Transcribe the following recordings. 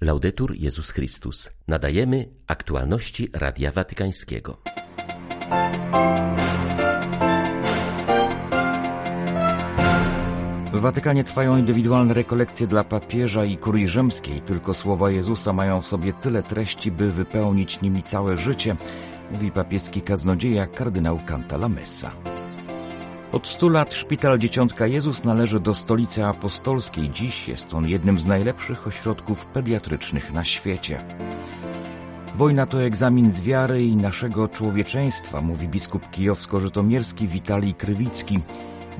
Laudetur Jezus Chrystus. Nadajemy aktualności Radia Watykańskiego. W Watykanie trwają indywidualne rekolekcje dla papieża i kurii rzymskiej. Tylko słowa Jezusa mają w sobie tyle treści, by wypełnić nimi całe życie, mówi papieski kaznodzieja kardynał Cantalamessa. Od stu lat szpital Dzieciątka Jezus należy do stolicy apostolskiej. Dziś jest on jednym z najlepszych ośrodków pediatrycznych na świecie. Wojna to egzamin z wiary i naszego człowieczeństwa, mówi biskup kijowsko-żytomierski Witalij Krywicki.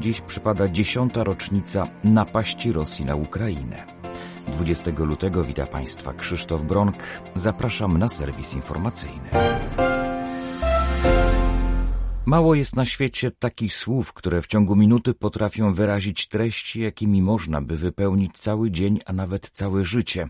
Dziś przypada dziesiąta rocznica napaści Rosji na Ukrainę. 20 lutego wita Państwa Krzysztof Bronk. Zapraszam na serwis informacyjny. Mało jest na świecie takich słów, które w ciągu minuty potrafią wyrazić treści, jakimi można by wypełnić cały dzień, a nawet całe życie.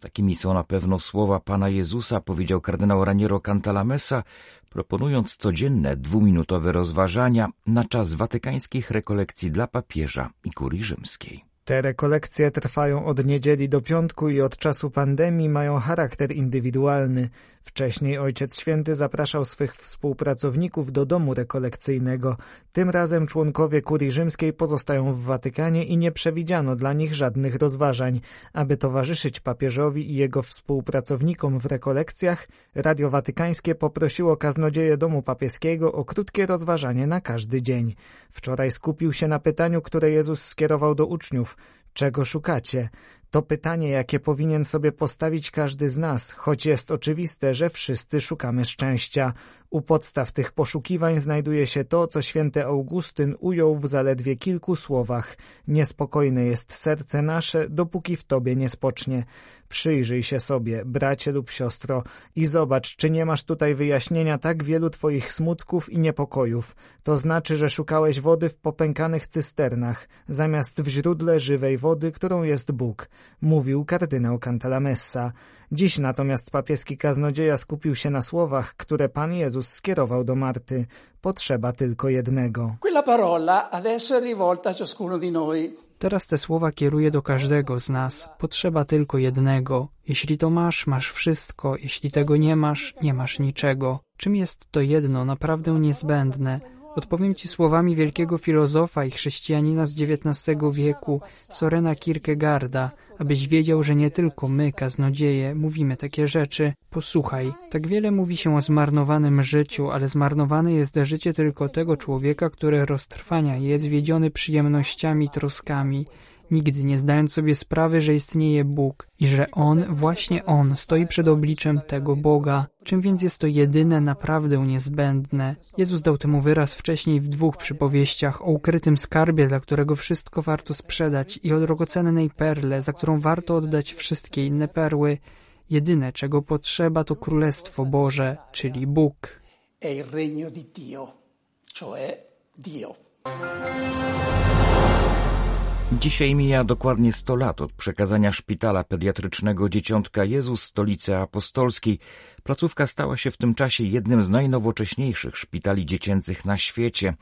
Takimi są na pewno słowa Pana Jezusa, powiedział kardynał Raniero Cantalamessa, proponując codzienne dwuminutowe rozważania na czas watykańskich rekolekcji dla papieża i kurii rzymskiej. Te rekolekcje trwają od niedzieli do piątku i od czasu pandemii mają charakter indywidualny. Wcześniej Ojciec Święty zapraszał swych współpracowników do domu rekolekcyjnego. Tym razem członkowie kurii rzymskiej pozostają w Watykanie i nie przewidziano dla nich żadnych rozważań. Aby towarzyszyć papieżowi i jego współpracownikom w rekolekcjach, Radio Watykańskie poprosiło kaznodzieję domu papieskiego o krótkie rozważanie na każdy dzień. Wczoraj skupił się na pytaniu, które Jezus skierował do uczniów. Czego szukacie? To pytanie, jakie powinien sobie postawić każdy z nas, choć jest oczywiste, że wszyscy szukamy szczęścia. U podstaw tych poszukiwań znajduje się to, co święty Augustyn ujął w zaledwie kilku słowach. Niespokojne jest serce nasze, dopóki w tobie nie spocznie. Przyjrzyj się sobie, bracie lub siostro, i zobacz, czy nie masz tutaj wyjaśnienia tak wielu twoich smutków i niepokojów. To znaczy, że szukałeś wody w popękanych cysternach, zamiast w źródle żywej wody, którą jest Bóg mówił kardynał Cantalamessa. Dziś natomiast papieski kaznodzieja skupił się na słowach, które Pan Jezus skierował do Marty. Potrzeba tylko jednego. Quella parola adesso è rivolta a ciascuno di noi. Teraz te słowa kieruję do każdego z nas. Potrzeba tylko jednego. Jeśli to masz, masz wszystko. Jeśli tego nie masz, nie masz niczego. Czym jest to jedno, naprawdę niezbędne? Odpowiem Ci słowami wielkiego filozofa i chrześcijanina z XIX wieku, Sorena Kierkegaarda, abyś wiedział, że nie tylko my, kaznodzieje, mówimy takie rzeczy. Posłuchaj, tak wiele mówi się o zmarnowanym życiu, ale zmarnowane jest życie tylko tego człowieka, który roztrwania je, zwiedziony przyjemnościami, troskami, nigdy nie zdając sobie sprawy, że istnieje Bóg i że On, właśnie On, stoi przed obliczem tego Boga. Czym więc jest to jedyne, naprawdę niezbędne? Jezus dał temu wyraz wcześniej w dwóch przypowieściach o ukrytym skarbie, dla którego wszystko warto sprzedać i o drogocennej perle, za którą warto oddać wszystkie inne perły. Jedyne, czego potrzeba, to Królestwo Boże, czyli Bóg. Il regno di Dio, cioè Dio. Dzisiaj mija dokładnie 100 lat od przekazania szpitala pediatrycznego Dzieciątka Jezus stolicy apostolskiej. Placówka stała się w tym czasie jednym z najnowocześniejszych szpitali dziecięcych na świecie.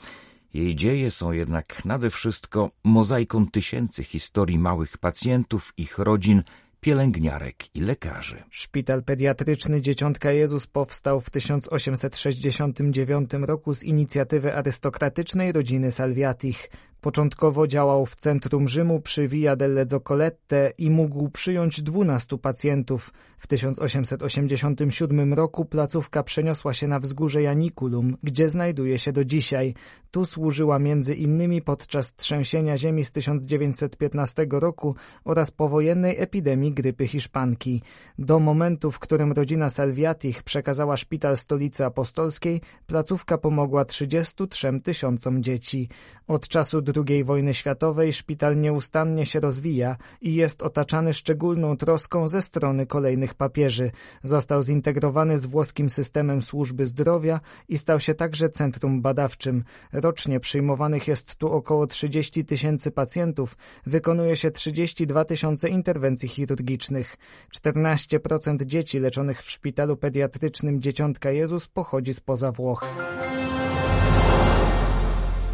Jej dzieje są jednak nade wszystko mozaiką tysięcy historii małych pacjentów, ich rodzin, pielęgniarek i lekarzy. Szpital pediatryczny Dzieciątka Jezus powstał w 1869 roku z inicjatywy arystokratycznej rodziny Salviatich. Początkowo działał w centrum Rzymu przy Via delle Zoccolette i mógł przyjąć 12 pacjentów. W 1887 roku placówka przeniosła się na wzgórze Janiculum, gdzie znajduje się do dzisiaj. Tu służyła między innymi podczas trzęsienia ziemi z 1915 roku oraz powojennej epidemii grypy hiszpanki. Do momentu, w którym rodzina Salviatich przekazała szpital stolicy apostolskiej, placówka pomogła 33 tysiącom dzieci. Od czasu II wojny światowej szpital nieustannie się rozwija i jest otaczany szczególną troską ze strony kolejnych papieży. Został zintegrowany z włoskim systemem służby zdrowia i stał się także centrum badawczym. Rocznie przyjmowanych jest tu około 30 tysięcy pacjentów, wykonuje się 32 tysiące interwencji chirurgicznych. 14% dzieci leczonych w szpitalu pediatrycznym Dzieciątka Jezus pochodzi spoza Włoch.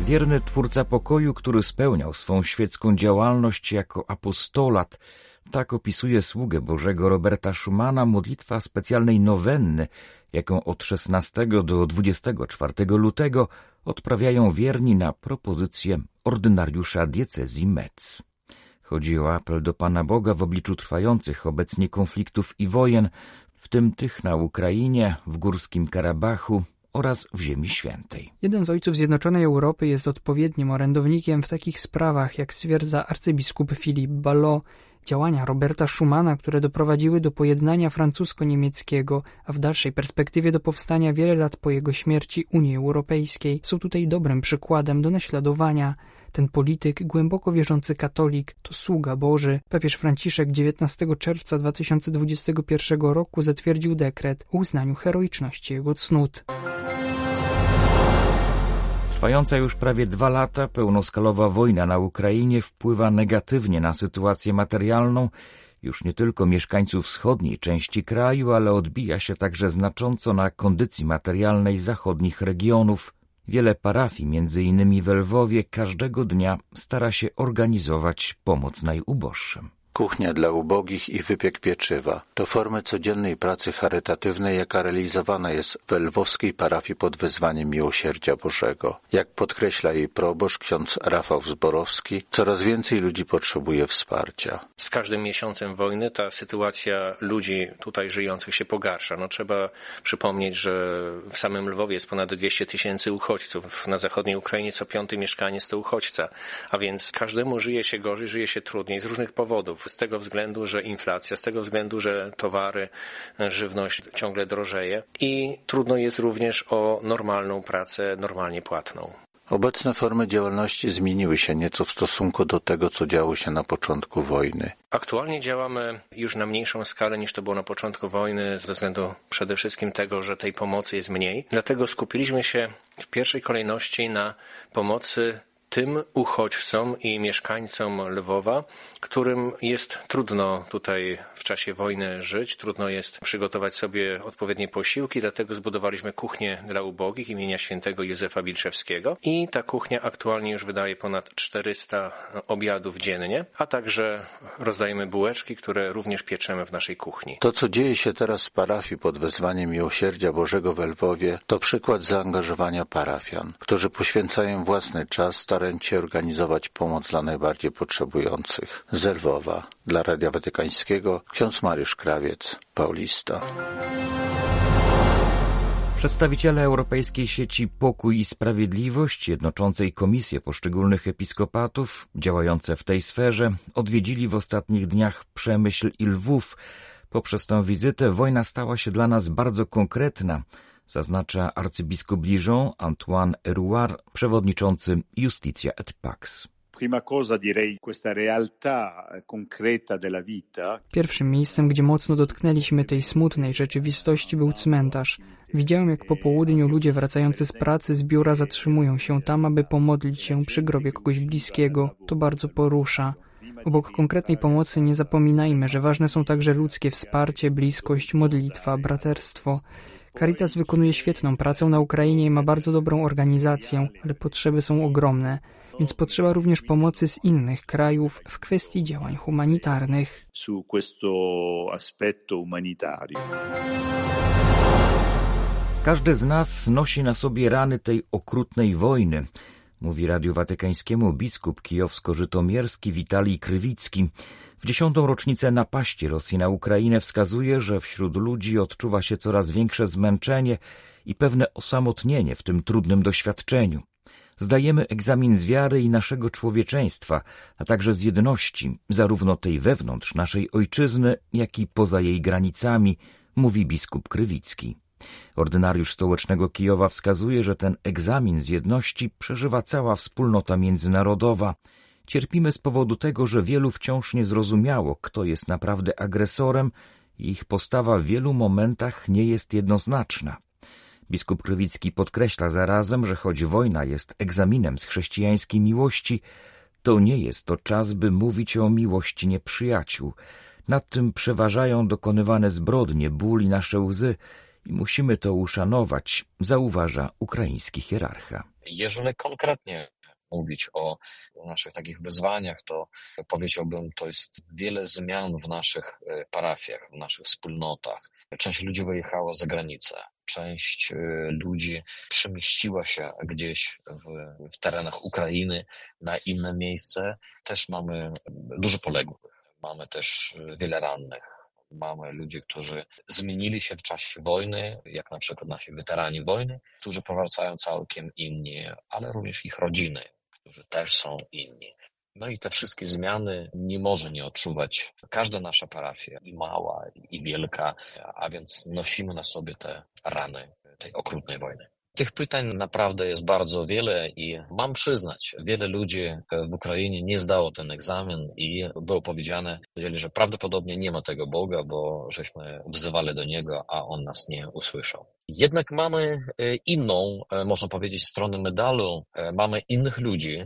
Wierny twórca pokoju, który spełniał swą świecką działalność jako apostolat, Tak opisuje sługę Bożego Roberta Schumana modlitwa specjalnej nowenny, jaką od 16 do 24 lutego odprawiają wierni na propozycję ordynariusza diecezji Metz. Chodzi o apel do Pana Boga w obliczu trwających obecnie konfliktów i wojen, w tym tych na Ukrainie, w Górskim Karabachu oraz w Ziemi Świętej. Jeden z ojców Zjednoczonej Europy jest odpowiednim orędownikiem w takich sprawach, jak stwierdza arcybiskup Filip Ballot, działania Roberta Schumana, które doprowadziły do pojednania francusko-niemieckiego, a w dalszej perspektywie do powstania wiele lat po jego śmierci Unii Europejskiej, są tutaj dobrym przykładem do naśladowania. Ten polityk, głęboko wierzący katolik, to sługa Boży. Papież Franciszek 19 czerwca 2021 roku zatwierdził dekret o uznaniu heroiczności jego cnót. Trwająca już prawie dwa lata pełnoskalowa wojna na Ukrainie wpływa negatywnie na sytuację materialną już nie tylko mieszkańców wschodniej części kraju, ale odbija się także znacząco na kondycji materialnej zachodnich regionów. Wiele parafii, między innymi w Lwowie, każdego dnia stara się organizować pomoc najuboższym. Kuchnia dla ubogich i wypiek pieczywa to formy codziennej pracy charytatywnej, jaka realizowana jest w lwowskiej parafii pod wezwaniem Miłosierdzia Bożego. Jak podkreśla jej proboszcz ksiądz Rafał Zborowski, coraz więcej ludzi potrzebuje wsparcia. Z każdym miesiącem wojny ta sytuacja ludzi tutaj żyjących się pogarsza. No, trzeba przypomnieć, że w samym Lwowie jest ponad 200 tysięcy uchodźców. Na zachodniej Ukrainie co piąty mieszkaniec to uchodźca. A więc każdemu żyje się gorzej, żyje się trudniej z różnych powodów z tego względu, że inflacja, z tego względu, że towary, żywność ciągle drożeje i trudno jest również o normalną pracę, normalnie płatną. Obecne formy działalności zmieniły się nieco w stosunku do tego, co działo się na początku wojny. Aktualnie działamy już na mniejszą skalę niż to było na początku wojny, ze względu przede wszystkim tego, że tej pomocy jest mniej. Dlatego skupiliśmy się w pierwszej kolejności na pomocy tym uchodźcom i mieszkańcom Lwowa, którym jest trudno tutaj w czasie wojny żyć, trudno jest przygotować sobie odpowiednie posiłki, dlatego zbudowaliśmy kuchnię dla ubogich imienia świętego Józefa Bilczewskiego i ta kuchnia aktualnie już wydaje ponad 400 obiadów dziennie, a także rozdajemy bułeczki, które również pieczemy w naszej kuchni. To, co dzieje się teraz w parafii pod wezwaniem Miłosierdzia Bożego w Lwowie, to przykład zaangażowania parafian, którzy poświęcają własny czas, starając się organizować pomoc dla najbardziej potrzebujących z Lwowa. Dla Radia Watykańskiego ksiądz Mariusz Krawiec, Paulista. Przedstawiciele Europejskiej Sieci Pokój i Sprawiedliwość, jednoczącej komisje poszczególnych episkopatów działające w tej sferze, odwiedzili w ostatnich dniach Przemyśl i Lwów. Poprzez tę wizytę wojna stała się dla nas bardzo konkretna, zaznacza arcybiskup Dijon Antoine Erouard, przewodniczący Justitia et Pax. Pierwszym miejscem, gdzie mocno dotknęliśmy tej smutnej rzeczywistości był cmentarz. Widziałem, jak po południu ludzie wracający z pracy z biura zatrzymują się tam, aby pomodlić się przy grobie kogoś bliskiego. To bardzo porusza. Obok konkretnej pomocy nie zapominajmy, że ważne są także ludzkie wsparcie, bliskość, modlitwa, braterstwo. Caritas wykonuje świetną pracę na Ukrainie i ma bardzo dobrą organizację, ale potrzeby są ogromne, więc potrzeba również pomocy z innych krajów w kwestii działań humanitarnych. Su questo aspetto umanitario. Każdy z nas nosi na sobie rany tej okrutnej wojny, mówi Radiu Watykańskiemu biskup kijowsko-żytomierski Witalij Krywicki. W dziesiątą rocznicę napaści Rosji na Ukrainę wskazuje, że wśród ludzi odczuwa się coraz większe zmęczenie i pewne osamotnienie w tym trudnym doświadczeniu. Zdajemy egzamin z wiary i naszego człowieczeństwa, a także z jedności, zarówno tej wewnątrz naszej ojczyzny, jak i poza jej granicami, mówi biskup Krywicki. Ordynariusz stołecznego Kijowa wskazuje, że ten egzamin z jedności przeżywa cała wspólnota międzynarodowa. Cierpimy z powodu tego, że wielu wciąż nie zrozumiało, kto jest naprawdę agresorem i ich postawa w wielu momentach nie jest jednoznaczna. Biskup Krywicki podkreśla zarazem, że choć wojna jest egzaminem z chrześcijańskiej miłości, to nie jest to czas, by mówić o miłości nieprzyjaciół. Nad tym przeważają dokonywane zbrodnie, ból i nasze łzy i musimy to uszanować, zauważa ukraiński hierarcha. Jeżeli konkretnie mówić o naszych takich wyzwaniach, to powiedziałbym, to jest wiele zmian w naszych e, parafiach, w naszych wspólnotach. Część ludzi wyjechała za granicę, część e, ludzi przemieściła się gdzieś w, w terenach Ukrainy na inne miejsce. Też mamy dużo poległych, mamy też wiele rannych mamy ludzi, którzy zmienili się w czasie wojny, jak na przykład nasi weterani wojny, którzy powracają całkiem inni, ale również ich rodziny, którzy też są inni. No i te wszystkie zmiany nie może nie odczuwać każda nasza parafia, i mała, i wielka, a więc nosimy na sobie te rany tej okrutnej wojny. Tych pytań naprawdę jest bardzo wiele i mam przyznać, wiele ludzi w Ukrainie nie zdało ten egzamin i było powiedziane, że prawdopodobnie nie ma tego Boga, bo żeśmy wzywali do Niego, a On nas nie usłyszał. Jednak mamy e, inną, e, można powiedzieć, stronę medalu. E, mamy innych ludzi,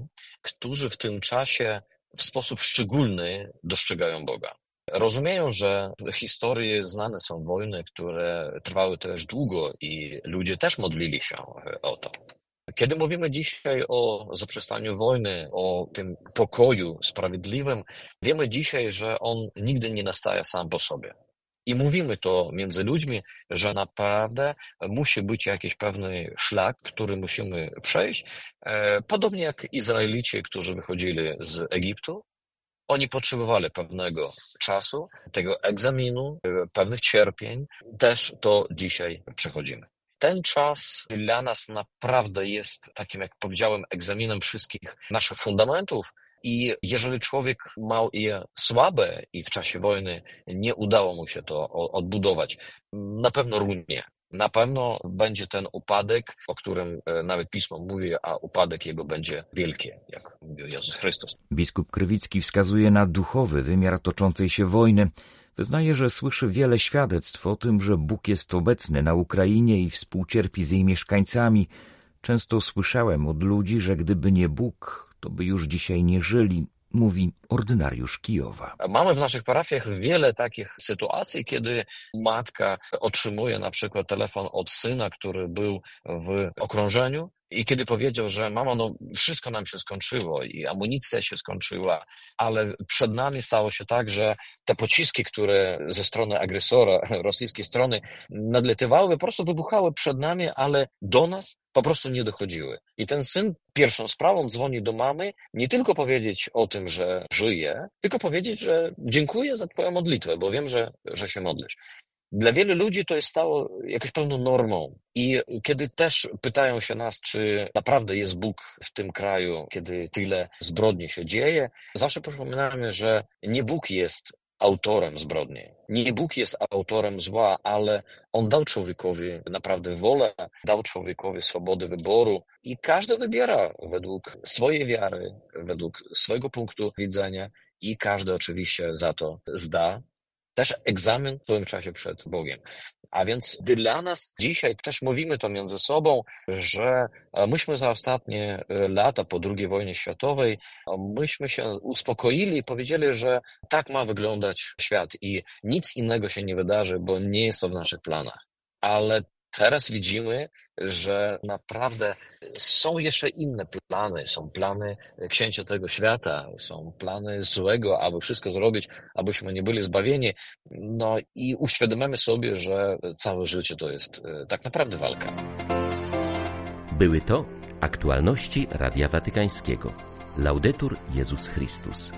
którzy w tym czasie w sposób szczególny dostrzegają Boga. Rozumieją, że w historii znane są wojny, które trwały też długo i ludzie też modlili się e, o to. Kiedy mówimy dzisiaj o zaprzestaniu wojny, o tym pokoju sprawiedliwym, wiemy dzisiaj, że on nigdy nie nastaje sam po sobie. I mówimy to między ludźmi, że naprawdę musi być jakiś pewny szlak, który musimy przejść. E, podobnie jak Izraelici, którzy wychodzili z Egiptu, oni potrzebowali pewnego czasu, tego egzaminu, pewnych cierpień. Też to dzisiaj przechodzimy. Ten czas dla nas naprawdę jest takim, jak powiedziałem, egzaminem wszystkich naszych fundamentów. I jeżeli człowiek ma je słabe i w czasie wojny nie udało mu się to odbudować, na pewno runie na pewno będzie ten upadek, o którym e, nawet Pismo mówi, a upadek jego będzie wielki, jak mówił Jezus Chrystus. Biskup Krywicki wskazuje na duchowy wymiar toczącej się wojny. Wyznaje, że słyszy wiele świadectw o tym, że Bóg jest obecny na Ukrainie i współcierpi z jej mieszkańcami. Często słyszałem od ludzi, że gdyby nie Bóg, to by już dzisiaj nie żyli, mówi ordynariusz Kijowa. Mamy w naszych parafiach wiele takich sytuacji, kiedy matka otrzymuje na przykład telefon od syna, który był w okrążeniu i kiedy powiedział, że mama, no wszystko nam się skończyło i amunicja się skończyła, ale przed nami stało się tak, że te pociski, które ze strony agresora, rosyjskiej strony nadletywały, po prostu wybuchały przed nami, ale do nas po prostu nie dochodziły. I ten syn pierwszą sprawą dzwoni do mamy, nie tylko powiedzieć o tym, że żyje, tylko powiedzieć, że dziękuję za twoją modlitwę, bo wiem, że, że się modlisz. Dla wielu ludzi to jest stało jakąś pewną normą. I kiedy też pytają się nas, czy naprawdę jest Bóg w tym kraju, kiedy tyle zbrodni się dzieje, zawsze przypominamy, że nie Bóg jest autorem zbrodni. Nie Bóg jest autorem zła, ale On dał człowiekowi naprawdę wolę, dał człowiekowi swobodę wyboru i każdy wybiera według swojej wiary, według swojego punktu widzenia i każdy oczywiście za to zda też egzamin w swoim czasie przed Bogiem. A więc dla nas dzisiaj też mówimy to między sobą, że e, myśmy za ostatnie e, lata po II wojnie światowej, e, myśmy się uspokoili i powiedzieli, że tak ma wyglądać świat i nic innego się nie wydarzy, bo nie jest to w naszych planach. Ale Teraz widzimy, że naprawdę są jeszcze inne plany. Są plany księcia tego świata, są plany złego, aby wszystko zrobić, abyśmy nie byli zbawieni. No i uświadamiamy sobie, że całe życie to jest e, tak naprawdę walka. Były to aktualności Radia Watykańskiego. Laudetur Jezus Chrystus.